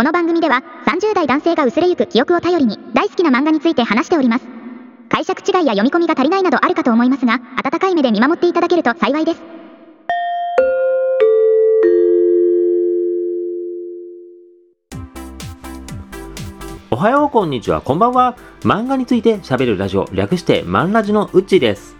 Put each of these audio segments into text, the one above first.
この番組では30代男性が薄れゆく記憶を頼りに大好きな漫画について話しております。解釈違いや読み込みが足りないなどあるかと思いますが、温かい目で見守っていただけると幸いです。おはよう、こんにちは、こんばんは。漫画について喋るラジオ、略してマンラジのうっちです。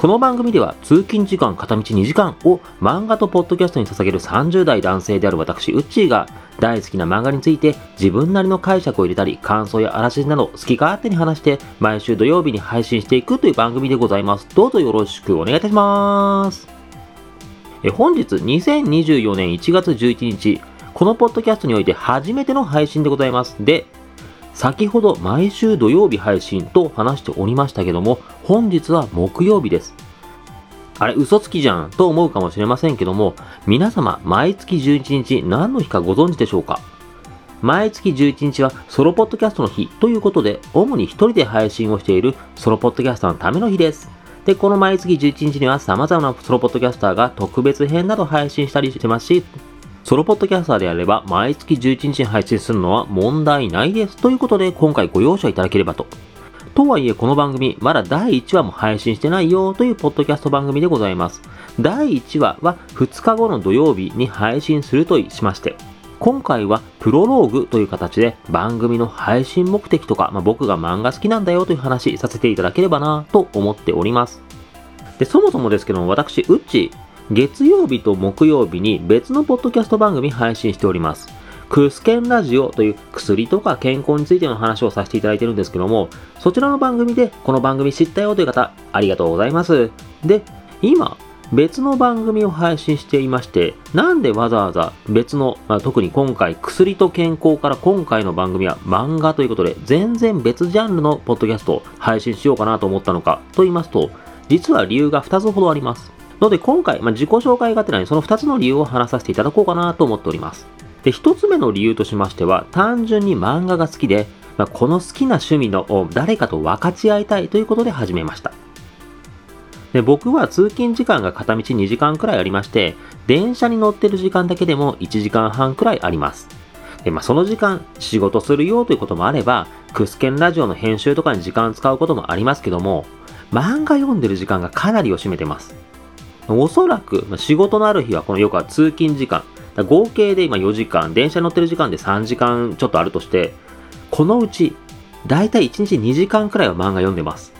この番組では通勤時間片道2時間を漫画とポッドキャストに捧げる30代男性である私、うっちーが大好きな漫画について自分なりの解釈を入れたり感想やあらしなど好き勝手に話して毎週土曜日に配信していくという番組でございます。どうぞよろしくお願いいたします。え本日2024年1月11日、このポッドキャストにおいて初めての配信でございます。で、先ほど毎週土曜日配信と話しておりましたけども、本日は木曜日です。あれ、嘘つきじゃんと思うかもしれませんけども、皆様、毎月11日何の日かご存知でしょうか？毎月11日はソロポッドキャストの日ということで、主に一人で配信をしているソロポッドキャスターのための日です。で、この毎月11日には様々なソロポッドキャスターが特別編など配信したりしてますし、ソロポッドキャスターであれば毎月11日に配信するのは問題ないです。ということで今回ご容赦いただければと。とはいえこの番組まだ第1話も配信してないよというポッドキャスト番組でございます。第1話は2日後の土曜日に配信するとしまして、今回はプロローグという形で番組の配信目的とか、まあ、僕が漫画好きなんだよという話させていただければなと思っております。で、そもそもですけども私、うっち月曜日と木曜日に別のポッドキャスト番組配信しております。クスケンラジオという薬とか健康についての話をさせていただいてるんですけども、そちらの番組でこの番組知ったよという方、ありがとうございます。で、今、別の番組を配信していまして、なんでわざわざ別の、まあ、特に今回薬と健康から今回の番組は漫画ということで、全然別ジャンルのポッドキャストを配信しようかなと思ったのかと言いますと、実は理由が2つほどあります。ので今回、まあ、自己紹介がてらにその2つの理由を話させていただこうかなと思っております。で、1つ目の理由としましては、単純に漫画が好きで、まあ、この好きな趣味の誰かと分かち合いたいということで始めました。で僕は通勤時間が片道2時間くらいありまして、電車に乗ってる時間だけでも1時間半くらいあります。で、まあ、その時間、仕事するよということもあれば、クスケンラジオの編集とかに時間使うこともありますけども、漫画読んでる時間がかなりを占めてます。おそらく、仕事のある日はこのよくは通勤時間、合計で今4時間、電車に乗ってる時間で3時間ちょっとあるとして、このうち、だいたい1日2時間くらいは漫画読んでます。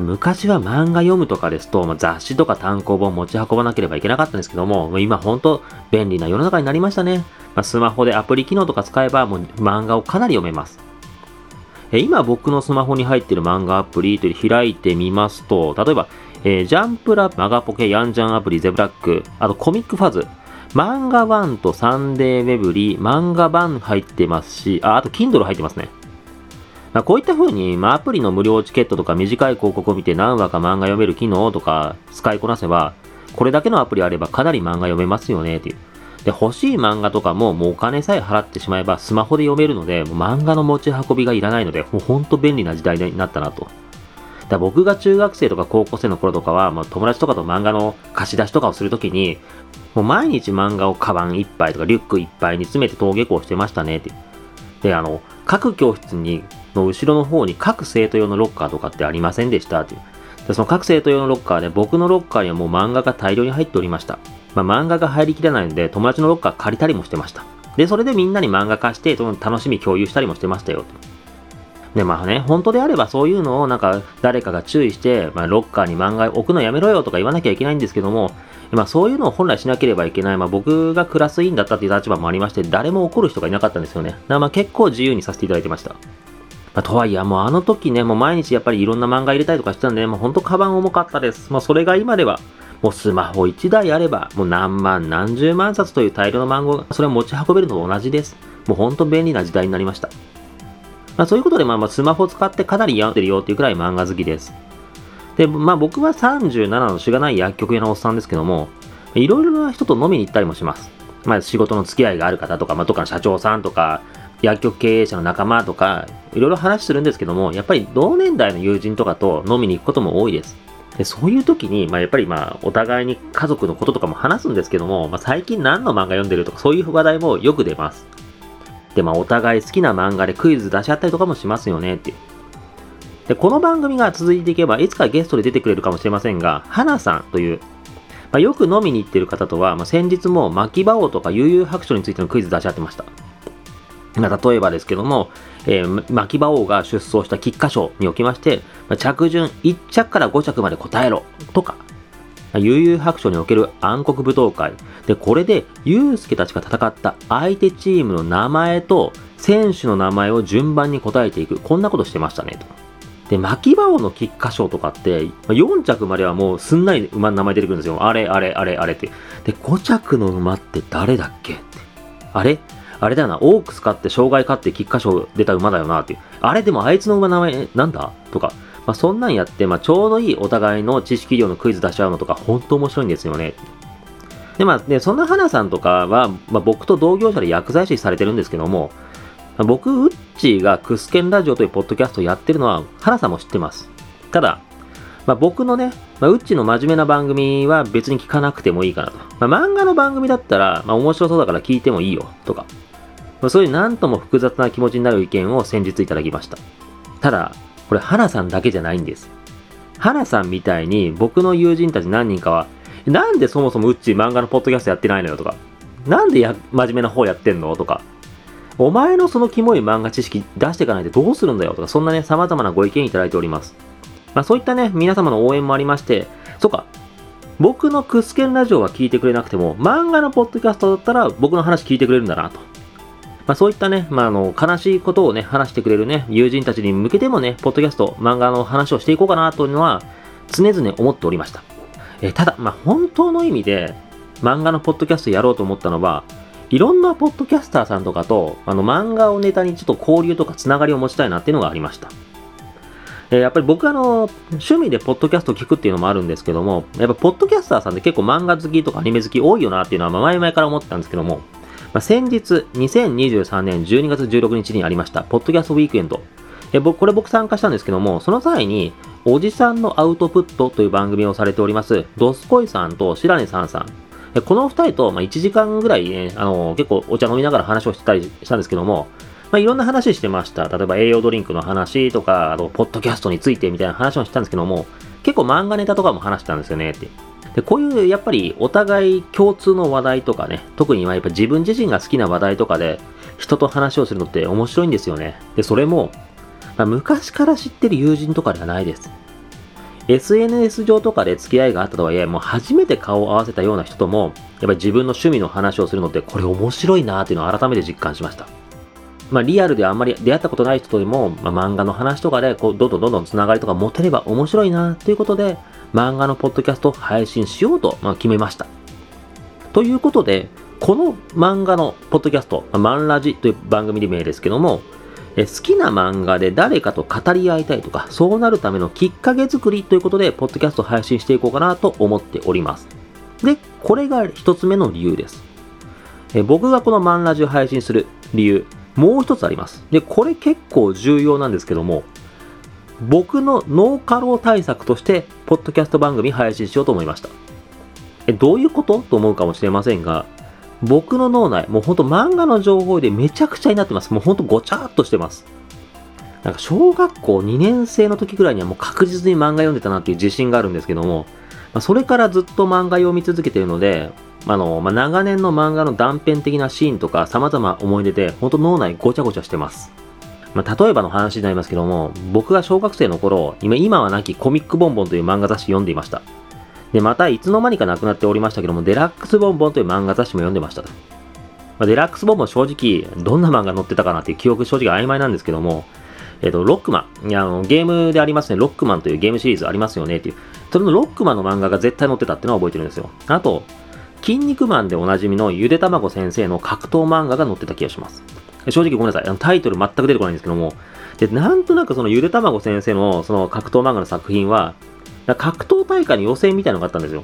昔は漫画読むとかですと、まあ雑誌とか単行本持ち運ばなければいけなかったんですけども、もう今本当便利な世の中になりましたね。まあスマホでアプリ機能とか使えばもう漫画をかなり読めます。今僕のスマホに入っている漫画アプリという開いてみますと、例えば、えージャンプラ、マガポケ、ヤンジャンアプリ、ゼブラック、あとコミックファズ、漫画1とサンデーウェブリー、漫画版入ってますし、あ、あと Kindle 入ってますね。まあこういった風に、まあ、アプリの無料チケットとか短い広告を見て何話か漫画読める機能とか使いこなせば、これだけのアプリあればかなり漫画読めますよね、っていう。で、欲しい漫画とかももうお金さえ払ってしまえばスマホで読めるので、もう漫画の持ち運びがいらないので、もうほんと便利な時代になったなと。だ僕が中学生とか高校生の頃とかは、まあ、友達とかと漫画の貸し出しとかをするときに、もう毎日漫画をカバン一杯とかリュック一杯に詰めて登下校してましたねって。で、あの、各教室に、の後ろの方に各生徒用のロッカーとかってありませんでしたっていう。で、その各生徒用のロッカーで僕のロッカーにはもう漫画が大量に入っておりました。まあ、漫画が入りきらないので友達のロッカー借りたりもしてました。で、それでみんなに漫画貸して、楽しみ共有したりもしてましたよと。で、まあね、本当であればそういうのをなんか誰かが注意して、まあ、ロッカーに漫画置くのやめろよとか言わなきゃいけないんですけども、まあそういうのを本来しなければいけない、まあ僕がクラス委員だったっていう立場もありまして、誰も怒る人がいなかったんですよね。まあ結構自由にさせていただいてました。まあ、とはいえ、もうあの時ね、もう毎日やっぱりいろんな漫画入れたりとかしてたんで、もうほんとカバン重かったです。まあそれが今では、もうスマホ1台あれば、もう何万何十万冊という大量の漫画、それを持ち運べるのと同じです。もうほんと便利な時代になりました。まあそういうことで、まあまあスマホ使ってかなり読んでるよっていうくらい漫画好きです。で、まあ僕は37のしがない薬局屋のおっさんですけども、いろいろな人と飲みに行ったりもします。まあ仕事の付き合いがある方とか、まあとか社長さんとか、薬局経営者の仲間とか、いろいろ話するんですけども、やっぱり同年代の友人とかと飲みに行くことも多いです。でそういう時に、まあ、やっぱりまあ、お互いに家族のこととかも話すんですけども、まあ、最近何の漫画読んでるとか、そういう話題もよく出ます。で、まあ、お互い好きな漫画でクイズ出し合ったりとかもしますよねっていう。で、この番組が続いていけば、いつかゲストで出てくれるかもしれませんが、花さんという、まあ、よく飲みに行ってる方とは、まあ、先日も巻き場王とか悠々白書についてのクイズ出し合ってました。まあ、例えばですけども、えー、巻き場王が出走した菊花賞におきまして、まあ、着順1着から5着まで答えろとか、悠々白書における暗黒舞踏会。で、これで、祐介たちが戦った相手チームの名前と選手の名前を順番に答えていく。こんなことしてましたね、と。で、巻き場王の菊花賞とかって、4着まではもうすんなり馬の名前出てくるんですよ。あれ、あれ、あれ、あれって。で、5着の馬って誰だっけって。あれ？あれだよな、オークス勝って障害勝って菊花賞出た馬だよなっていう。あれでもあいつの馬名前なんだ？とか。まあ、そんなんやって、まあ、ちょうどいいお互いの知識量のクイズ出し合うのとか、本当面白いんですよね。で、まあ、で、そんな花さんとかは、まあ、僕と同業者で薬剤師されてるんですけども、まあ、僕、ウッチーがクスケンラジオというポッドキャストをやってるのは、花さんも知ってます。ただ、まあ、僕のね、まあ、ウッチーの真面目な番組は別に聞かなくてもいいかなと。まあ、漫画の番組だったら、まあ、面白そうだから聞いてもいいよ、とか。まあ、そういうなんとも複雑な気持ちになる意見を先日いただきました。ただ、これ、花さんだけじゃないんです。花さんみたいに僕の友人たち何人かは、なんでそもそもうっち漫画のポッドキャストやってないのよとか、なんでや真面目な方やってんのとか、お前のそのキモい漫画知識出していかないでどうするんだよとか、そんなね、様々なご意見いただいております。まあそういったね、皆様の応援もありまして、そうか、僕のクスケンラジオは聞いてくれなくても、漫画のポッドキャストだったら僕の話聞いてくれるんだなと。まあ、そういったね、まあ、あの、悲しいことをね、話してくれるね、友人たちに向けてもね、ポッドキャスト、漫画の話をしていこうかなというのは、常々思っておりました。えただ、まあ、本当の意味で、漫画のポッドキャストやろうと思ったのは、いろんなポッドキャスターさんとかと、あの、漫画をネタにちょっと交流とかつながりを持ちたいなっていうのがありました。えやっぱり僕あの、趣味でポッドキャスト聞くっていうのもあるんですけども、やっぱポッドキャスターさんって結構漫画好きとかアニメ好き多いよなっていうのは前々から思ってたんですけども、まあ、先日、2023年12月16日にありました、ポッドキャストウィークエンド。え僕これ僕参加したんですけども、その際に、おじさんのアウトプットという番組をされております、ドスコイさんと白根さんさん。この二人と、まあ、1時間ぐらいね、あの、結構お茶飲みながら話をしてたりしたんですけども、まあ、いろんな話してました。例えば栄養ドリンクの話とか、あと、ポッドキャストについてみたいな話をしてたんですけども、結構漫画ネタとかも話したんですよねって。で、こういうやっぱりお互い共通の話題とかね、特にやっぱ自分自身が好きな話題とかで人と話をするのって面白いんですよね。で、それも、まあ、昔から知ってる友人とかではないです。SNS 上とかで付き合いがあったとはいえ、もう初めて顔を合わせたような人とも、やっぱり自分の趣味の話をするのってこれ面白いなっていうのを改めて実感しました。まあ、リアルであんまり出会ったことない人とでも、まあ、漫画の話とかでこうどんどんどんどんつながりとか持てれば面白いなということで、漫画のポッドキャストを配信しようと、まあ、決めました。ということで、この漫画のポッドキャスト、マンラジという番組で名ですけども、え好きな漫画で誰かと語り合いたいとか、そうなるためのきっかけ作りということで、ポッドキャストを配信していこうかなと思っております。で、これが一つ目の理由です。え僕がこのマンラジを配信する理由、もう一つあります。で、これ結構重要なんですけども、僕の脳過労対策として、ポッドキャスト番組配信しようと思いました。え、どういうこと？と思うかもしれませんが、僕の脳内、もうほんと漫画の情報でめちゃくちゃになってます。もうほんとごちゃっとしてます。なんか小学校2年生の時ぐらいにはもう確実に漫画読んでたなっていう自信があるんですけども、まあ、それからずっと漫画読み続けてるので、あの、まあ、長年の漫画の断片的なシーンとか様々思い出で、ほんと脳内ごちゃごちゃしてます。まあ、例えばの話になりますけども、僕が小学生の頃、今今はなきコミックボンボンという漫画雑誌読んでいました。で、またいつの間にかなくなっておりましたけども、デラックスボンボンという漫画雑誌も読んでました。まあ、デラックスボンボン正直、どんな漫画載ってたかなっていう記憶正直曖昧なんですけども、えっ、ー、と、ロックマン。いや、あの、ゲームでありますね、ロックマンというゲームシリーズありますよねっていう。それのロックマンの漫画が絶対載ってたっていうのは覚えてるんですよ。あと、筋肉マンでおなじみのゆでたまご先生の格闘漫画が載ってた気がします。正直ごめんなさい。あのタイトル全く出てこないんですけども、で、なんとなくそのゆでたまご先生のその格闘漫画の作品は、格闘大会の予選みたいなのがあったんですよ。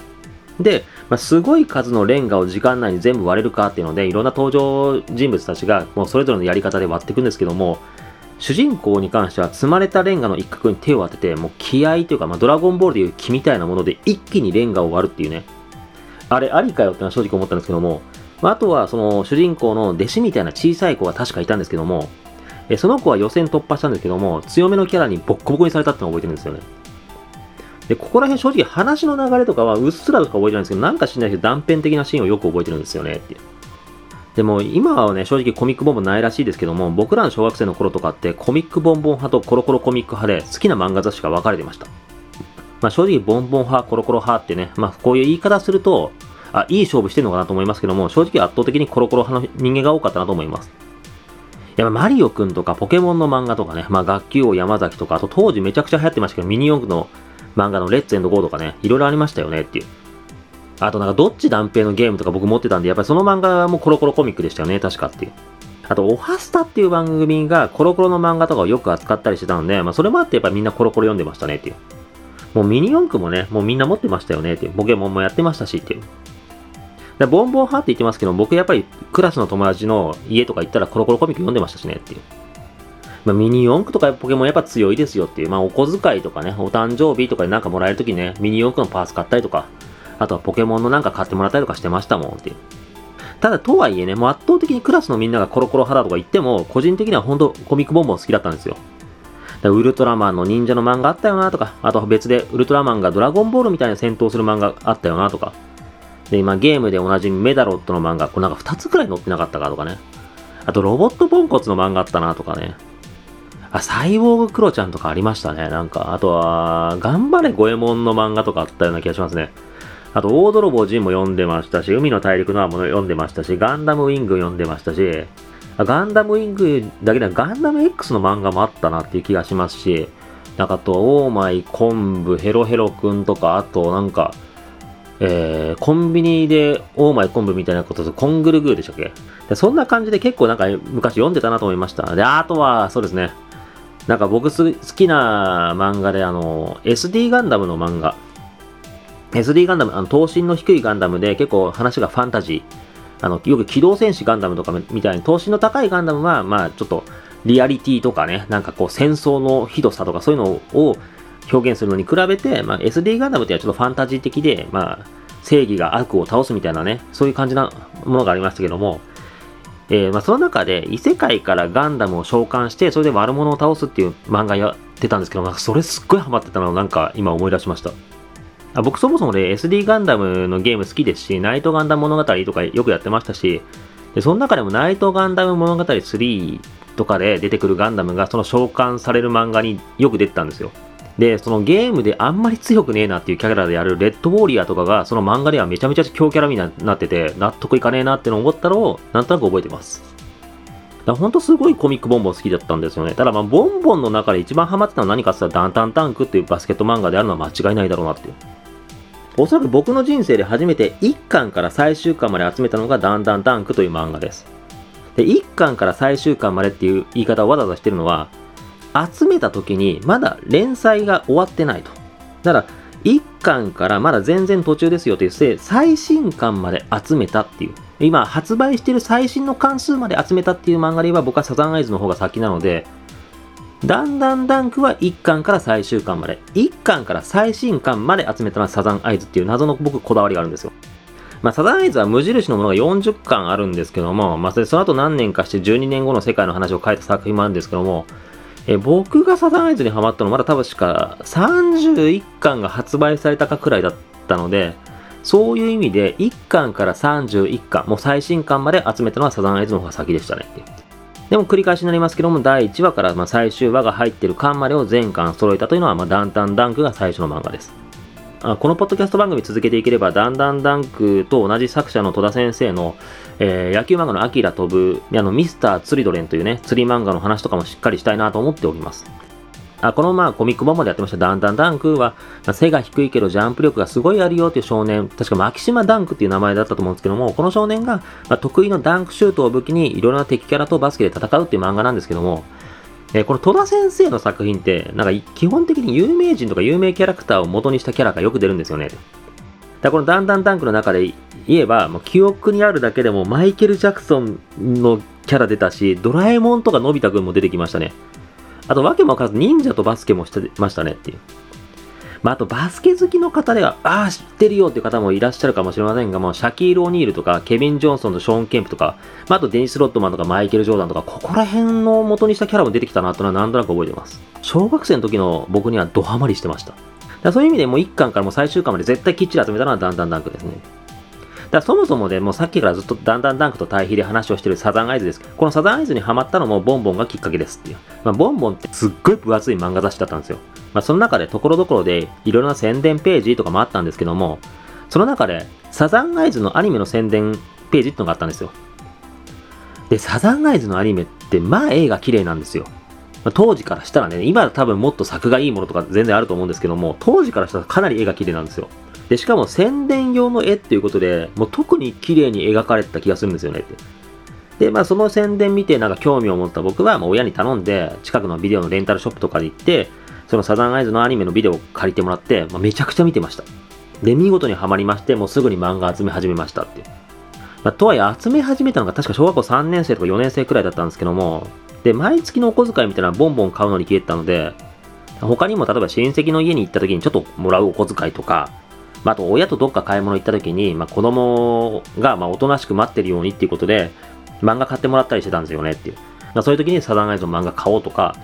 で、まあ、すごい数のレンガを時間内に全部割れるかっていうので、いろんな登場人物たちがもうそれぞれのやり方で割っていくんですけども、主人公に関しては積まれたレンガの一角に手を当てて、もう気合というか、まあ、ドラゴンボールでいう気みたいなもので一気にレンガを割るっていうね。あれありかよってのは正直思ったんですけども、あとはその主人公の弟子みたいな小さい子が確かいたんですけども、えその子は予選突破したんですけども、強めのキャラにボッコボコにされたってのを覚えてるんですよね。で、ここら辺正直話の流れとかはうっすらとか覚えてないんですけど、なんか知んないけど断片的なシーンをよく覚えてるんですよねって。でも今はね、正直コミックボンボンないらしいですけども、僕らの小学生の頃とかってコミックボンボン派とコロコロコミック派で好きな漫画雑誌が分かれてました。まあ正直ボンボン派、コロコロ派ってね、まあこういう言い方すると、あ、いい勝負してるのかなと思いますけども、正直圧倒的にコロコロ派の人間が多かったなと思います。やっぱマリオくんとかポケモンの漫画とかね、まあ学級王山崎とか、あと当時めちゃくちゃ流行ってましたけど、ミニ四駆の漫画のレッツエンドゴーとかね、いろいろありましたよねっていう。あとなんかどっち断平のゲームとか僕持ってたんで、やっぱりその漫画もコロコロコミックでしたよね、確かっていう。あと、オハスタっていう番組がコロコロの漫画とかをよく扱ったりしてたので、まあそれもあってやっぱみんなコロコロ読んでましたねっていう。もうミニ四駆もね、もうみんな持ってましたよねっていう。ポケモンもやってましたしっていう。でボンボン派って言ってますけど、僕やっぱりクラスの友達の家とか行ったらコロコロコミック読んでましたしねっていう。まあ、ミニ四駆とかポケモンやっぱ強いですよっていう。まあ、お小遣いとかね、お誕生日とかでなんかもらえるときね、ミニ四駆のパーツ買ったりとか、あとはポケモンのなんか買ってもらったりとかしてましたもんっていう。ただ、とはいえね、もう圧倒的にクラスのみんながコロコロ派だとか言っても、個人的には本当コミックボンボン好きだったんですよ。ウルトラマンの忍者の漫画あったよなとか、あと別でウルトラマンがドラゴンボールみたいな戦闘する漫画あったよなとか、で、今ゲームで同じみメダロットの漫画、これなんか2つくらい載ってなかったかとかね。あとロボットポンコツの漫画あったなとかね。あ、サイボーグクロちゃんとかありましたね。なんか、あとは、頑張れゴエモンの漫画とかあったような気がしますね。あと、大泥棒ジンも読んでましたし、海の大陸のアも読んでましたし、ガンダムウィング読んでましたし、ガンダムウィングだけではガンダム X の漫画もあったなっていう気がしますし、なんかあと、オーマイ、コンブ、ヘロヘロくんとか、あとなんか、えー、コンビニでオーマイ昆布みたいなこととコングルグーでしたっけ？でそんな感じで結構なんか昔読んでたなと思いました。で、あとはそうですね。なんか僕好きな漫画であの SD ガンダムの漫画。SD ガンダム、あの等身の低いガンダムで結構話がファンタジー。あの、よく機動戦士ガンダムとかみたいに等身の高いガンダムは、まあちょっとリアリティとかね、なんかこう戦争のひどさとかそういうのを表現するのに比べて、まあ、SD ガンダムってはちょっとファンタジー的で、まあ、正義が悪を倒すみたいなね、そういう感じなものがありましたけども、えー、まあ、その中で異世界からガンダムを召喚して、それで悪者を倒すっていう漫画やってたんですけど、それすっごいハマってたのをなんか今思い出しました。あ僕そもそもね、SD ガンダムのゲーム好きですし、ナイトガンダム物語とかよくやってましたし、でその中でもナイトガンダム物語3とかで出てくるガンダムがその召喚される漫画によく出てたんですよ。で、そのゲームであんまり強くねえなっていうキャラでやるレッドウォーリアとかが、その漫画ではめちゃめちゃ強キャラになってて、納得いかねえなっての思ったのを、なんとなく覚えてます。だほんとすごいコミックボンボン好きだったんですよね。ただまあ、ボンボンの中で一番ハマってたのは何かって言ったら、ダンタンタンクっていうバスケット漫画であるのは間違いないだろうなっていう。おそらく僕の人生で初めて1巻から最終巻まで集めたのがダンダンタンクという漫画です。で、1巻から最終巻までっていう言い方をわざわざしてるのは、集めた時にまだ連載が終わってないと。だから、1巻からまだ全然途中ですよと言って、最新巻まで集めたっていう。今、発売している最新の関数まで集めたっていう漫画で言えば僕はサザンアイズの方が先なので、だんだんダンクは1巻から最終巻まで、1巻から最新巻まで集めたのはサザンアイズっていう謎の僕こだわりがあるんですよ。まあ、サザンアイズは無印のものが40巻あるんですけども、まあ、その後何年かして12年後の世界の話を書いた作品もあるんですけども、え僕がサザンアイズにハマったのまだ多分しか31巻が発売されたかくらいだったので、そういう意味で1巻から31巻、もう最新巻まで集めたのはサザンアイズの方が先でしたね。でも繰り返しになりますけども、第1話からま最終話が入ってる巻までを全巻揃えたというのは、まあ、ダンタンダンクが最初の漫画です。このポッドキャスト番組続けていければ、ダンダンダンクと同じ作者の戸田先生の、えー、野球漫画のアキラ飛ぶ、あの、ミスター釣りドレンというね、釣り漫画の話とかもしっかりしたいなと思っております。あこのまあコミック本までやってましたダンダンダンクは、まあ、背が低いけどジャンプ力がすごいあるよっていう少年、確か牧島ダンクっていう名前だったと思うんですけども、この少年が、まあ、得意のダンクシュートを武器にいろいろな敵キャラとバスケで戦うっていう漫画なんですけども、えー、この戸田先生の作品って、なんか基本的に有名人とか有名キャラクターを元にしたキャラがよく出るんですよね。だこのダンダンダンクの中で言えば、もう記憶にあるだけでもマイケル・ジャクソンのキャラ出たし、ドラえもんとかのび太くんも出てきましたね。あと、わけもわからず忍者とバスケもしてましたねっていう。まあ、あとバスケ好きの方では、ああ、知ってるよっていう方もいらっしゃるかもしれませんが、もうシャキール・オニールとか、ケビン・ジョンソンとショーン・ケンプとか、まあ、あとデニス・ロッドマンとかマイケル・ジョーダンとか、ここら辺の元にしたキャラも出てきたなというのはなんとなく覚えてます。小学生の時の僕にはドハマりしてました。だそういう意味でもう1巻からもう最終巻まで絶対きっちり集めたのはダンダンダンクですね。だそもそもでもうさっきからずっとダンダンダンクと対比で話をしてるサザンアイズです。このサザンアイズにハマったのもボンボンがきっかけですっていう。まあ、ボンボンってすっごい分厚い漫画雑誌だったんですよ。まあ、その中でところどころでいろいろな宣伝ページとかもあったんですけども、その中でサザンアイズのアニメの宣伝ページってのがあったんですよ。で、サザンアイズのアニメってまあ絵が綺麗なんですよ。ま、当時からしたらね、今多分もっと作がいいものとか全然あると思うんですけども、当時からしたらかなり絵が綺麗なんですよ。で、しかも宣伝用の絵っていうことで、もう特に綺麗に描かれてた気がするんですよねって。で、まあその宣伝見てなんか興味を持った僕は、まあ親に頼んで、近くのビデオのレンタルショップとかで行って、そのサザンアイズのアニメのビデオを借りてもらって、まあ、めちゃくちゃ見てました。で、見事にはまりまして、もうすぐに漫画集め始めましたって。まあ、とはいえ集め始めたのが確か小学校3年生とか4年生くらいだったんですけども、で、毎月のお小遣いみたいなボンボン買うのに消えてたので、他にも例えば親戚の家に行った時にちょっともらうお小遣いとか、まあ、あと親とどっか買い物行った時に、まあ、子供がまあおとなしく待ってるようにっていうことで、漫画買ってもらったりしてたんですよねっていう。まあ、そういう時にサザンアイズの漫画買おうとか、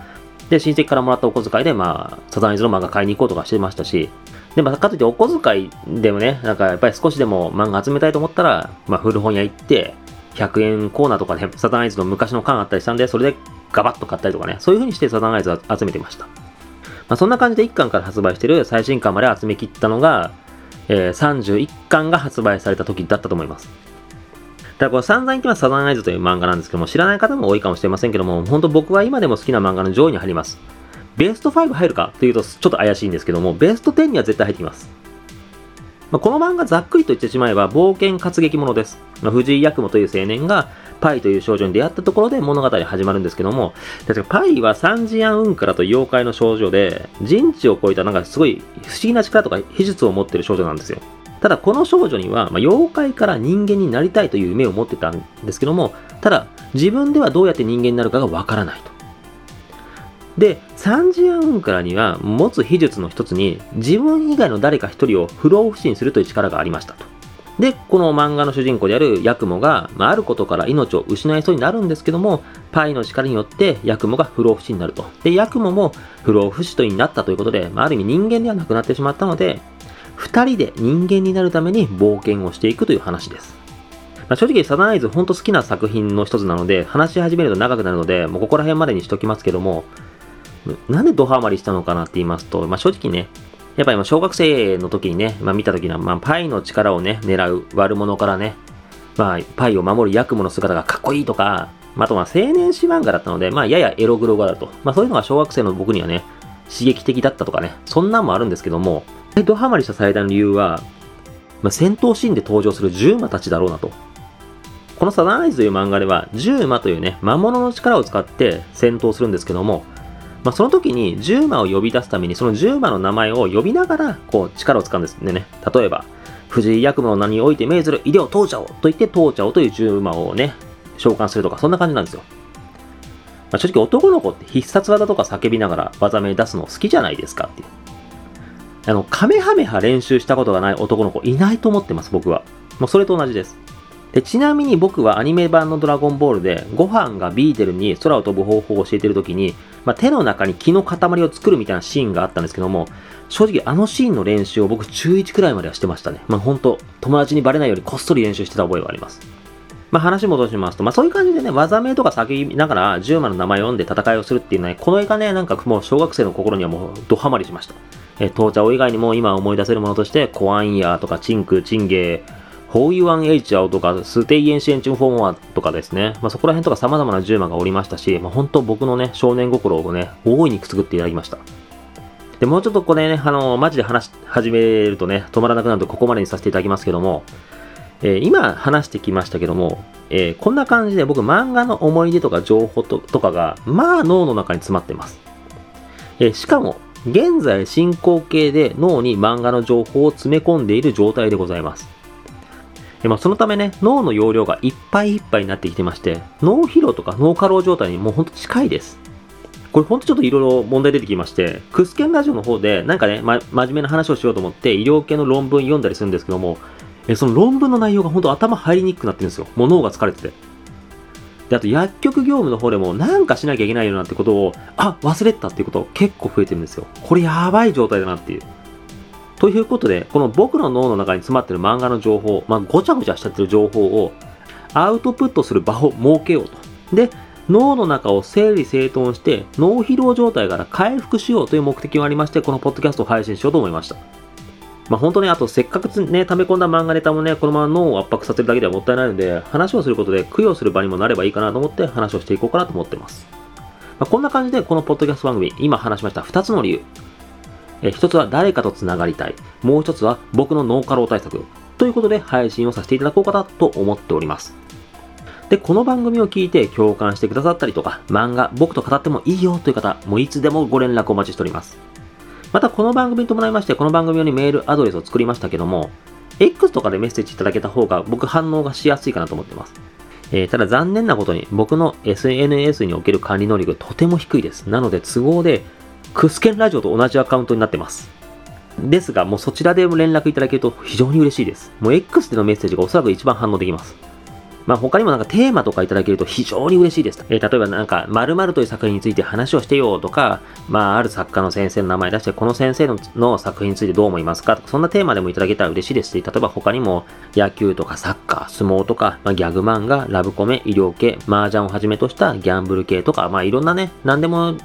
で、親戚からもらったお小遣いで、まあ、サザンアイズの漫画買いに行こうとかしてましたし、で、まあ、かといってお小遣いでもね、なんかやっぱり少しでも漫画集めたいと思ったら、まあ、古本屋行って、100円コーナーとかで、サザンアイズの昔の缶あったりしたんで、それでガバッと買ったりとかね、そういう風にしてサザンアイズを集めてました。まあ、そんな感じで1巻から発売してる最新巻まで集め切ったのが、え、31巻が発売された時だったと思います。だからこれ散々言ってますサザンアイズという漫画なんですけども、知らない方も多いかもしれませんけども、本当僕は今でも好きな漫画の上位に入ります。ベスト5入るか？というとちょっと怪しいんですけども、ベスト10には絶対入ってきます。まあ、この漫画ざっくりと言ってしまえば冒険活劇ものです。まあ、藤井八雲という青年がパイという少女に出会ったところで物語始まるんですけども、確かパイはサンジアンウンカラと妖怪の少女で、人知を超えたなんかすごい不思議な力とか秘術を持ってる少女なんですよ。ただこの少女には、まあ、妖怪から人間になりたいという夢を持ってたんですけども、ただ自分ではどうやって人間になるかがわからないと。で、サンジアンウンカラには持つ秘術の一つに自分以外の誰か一人を不老不死にするという力がありましたと。で、この漫画の主人公であるヤクモが、まあ、あることから命を失いそうになるんですけども、パイの力によってヤクモが不老不死になると。で、ヤクモも不老不死とになったということで、まあ、ある意味人間ではなくなってしまったので、二人で人間になるために冒険をしていくという話です。まあ、正直、サザンアイズ本当好きな作品の一つなので、話し始めると長くなるので、もうここら辺までにしときますけども、なんでドハマりしたのかなって言いますと、まあ、正直ね、やっぱり小学生の時にね、まあ、見た時には、まあ、パイの力をね、狙う悪者からね、まあ、パイを守るヤクモの姿がかっこいいとか、あとは青年誌漫画だったので、まあ、ややエログロ画だと。まあ、そういうのが小学生の僕にはね、刺激的だったとかね、そんなんもあるんですけども、ドハマりした最大の理由は、まあ、戦闘シーンで登場するジューマたちだろうなと。このサザンアイズという漫画では、ジューマというね、魔物の力を使って戦闘するんですけども、まあ、その時にジューマを呼び出すために、そのジューマの名前を呼びながら、こう、力を使うんですね。例えば、藤井役務の名において命ずる医療当茶をと言って当茶をというジューマをね、召喚するとか、そんな感じなんですよ。まあ、正直男の子って必殺技とか叫びながら技名出すの好きじゃないですかっていう。あの、カメハメハ練習したことがない男の子いないと思ってます、僕は。もうそれと同じです。でちなみに僕はアニメ版のドラゴンボールで、ご飯がビーテルに空を飛ぶ方法を教えてる時に、まあ、手の中に木の塊を作るみたいなシーンがあったんですけども、正直あのシーンの練習を僕中1くらいまではしてましたね。まあ本当友達にバレないようにこっそり練習してた覚えがあります。まあ話戻しますと、まあそういう感じでね、技名とか叫びながら10マの名前を読んで戦いをするっていうね、この絵がね、なんかもう小学生の心にはもうドハマりしました。えー、当茶を以外にも今思い出せるものとして、コアンイヤーとかチンク、チンゲー、ホーユワンエイチアオとか、ステイエンシエンチュンフォーマーとかですね、まあ、そこら辺とか様々な10マがおりましたし、まあ、本当僕のね、少年心をね、大いにくすぐっていただきました。で、もうちょっとこれね、あの、マジで話し始めるとね、止まらなくなるとここまでにさせていただきますけども、えー、今話してきましたけども、えー、こんな感じで僕漫画の思い出とか情報とかが、まあ脳の中に詰まってます。えー、しかも、現在進行形で脳に漫画の情報を詰め込んでいる状態でございます。でまあ、そのためね、脳の容量がいっぱいいっぱいになってきてまして、脳疲労とか脳過労状態にもうほんと近いです。これほんとちょっといろいろ問題出てきまして、クスケンラジオの方でなんかね、ま、真面目な話をしようと思って医療系の論文読んだりするんですけども、えその論文の内容が本当頭入りにくくなってるんですよ。もう脳が疲れてて。で、あと薬局業務の方でもなんかしなきゃいけないよなってことを、あ、忘れたっていうこと結構増えてるんですよ。これやばい状態だなっていう。ということで、この僕の脳の中に詰まってる漫画の情報、まあ、ごちゃごちゃしちゃってる情報をアウトプットする場を設けようと。で、脳の中を整理整頓して脳疲労状態から回復しようという目的がありまして、このポッドキャストを配信しようと思いました。まあ、本当にあとせっかくね、溜め込んだ漫画ネタもね、このまま脳を圧迫させるだけではもったいないので、話をすることで供養する場にもなればいいかなと思って話をしていこうかなと思ってます。まあ、こんな感じでこのポッドキャスト番組、今話しました2つの理由。え1つは誰かと繋がりたい。もう1つは僕の脳過労対策。ということで配信をさせていただこうかなと思っております。で、この番組を聞いて共感してくださったりとか、漫画、僕と語ってもいいよという方、もういつでもご連絡お待ちしております。またこの番組に伴いまして、この番組用にメールアドレスを作りましたけども、X とかでメッセージいただけた方が僕反応がしやすいかなと思ってます。えー、ただ残念なことに僕の SNS における管理能力とても低いです。なので都合でクスケンラジオと同じアカウントになってます。ですが、もうそちらでも連絡いただけると非常に嬉しいです。もう X でのメッセージがおそらく一番反応できます。まあ、他にもなんかテーマとかいただけると非常に嬉しいです。えー、例えばなんか、〇〇という作品について話をしてよとか、まあ、ある作家の先生の名前出して、この先生の作品についてどう思いますかとか、そんなテーマでもいただけたら嬉しいですし、例えば他にも野球とかサッカー、相撲とか、まあ、ギャグ漫画、ラブコメ、医療系、麻雀をはじめとしたギャンブル系とか、まあ、いろんなね、何でも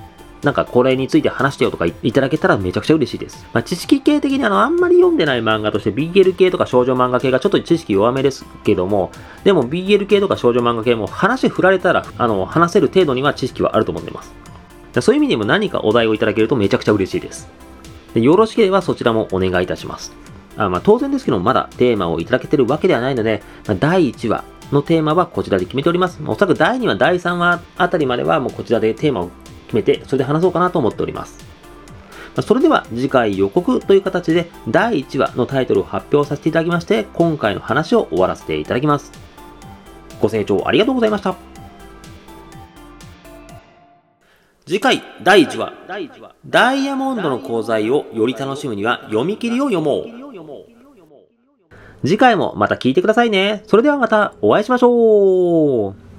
なんかこれについて話してよとかいただけたらめちゃくちゃ嬉しいです。まあ、知識系的にあの、あんまり読んでない漫画として BL 系とか少女漫画系がちょっと知識弱めですけども、でも BL 系とか少女漫画系も話振られたら、あの、話せる程度には知識はあると思ってます。そういう意味でも何かお題をいただけるとめちゃくちゃ嬉しいです。でよろしければそちらもお願いいたします。あまあ、当然ですけど、まだテーマをいただけてるわけではないので、まあ、第1話のテーマはこちらで決めております。おそらく第2話、第3話あたりまではもうこちらでテーマを決めて、それで話そうかなと思っております。それでは次回予告という形で第1話のタイトルを発表させていただきまして、今回の話を終わらせていただきます。ご清聴ありがとうございました。次回第1話、ダイヤモンドの講座をより楽しむには読み切りを読もう。次回もまた聞いてくださいね。それではまたお会いしましょう。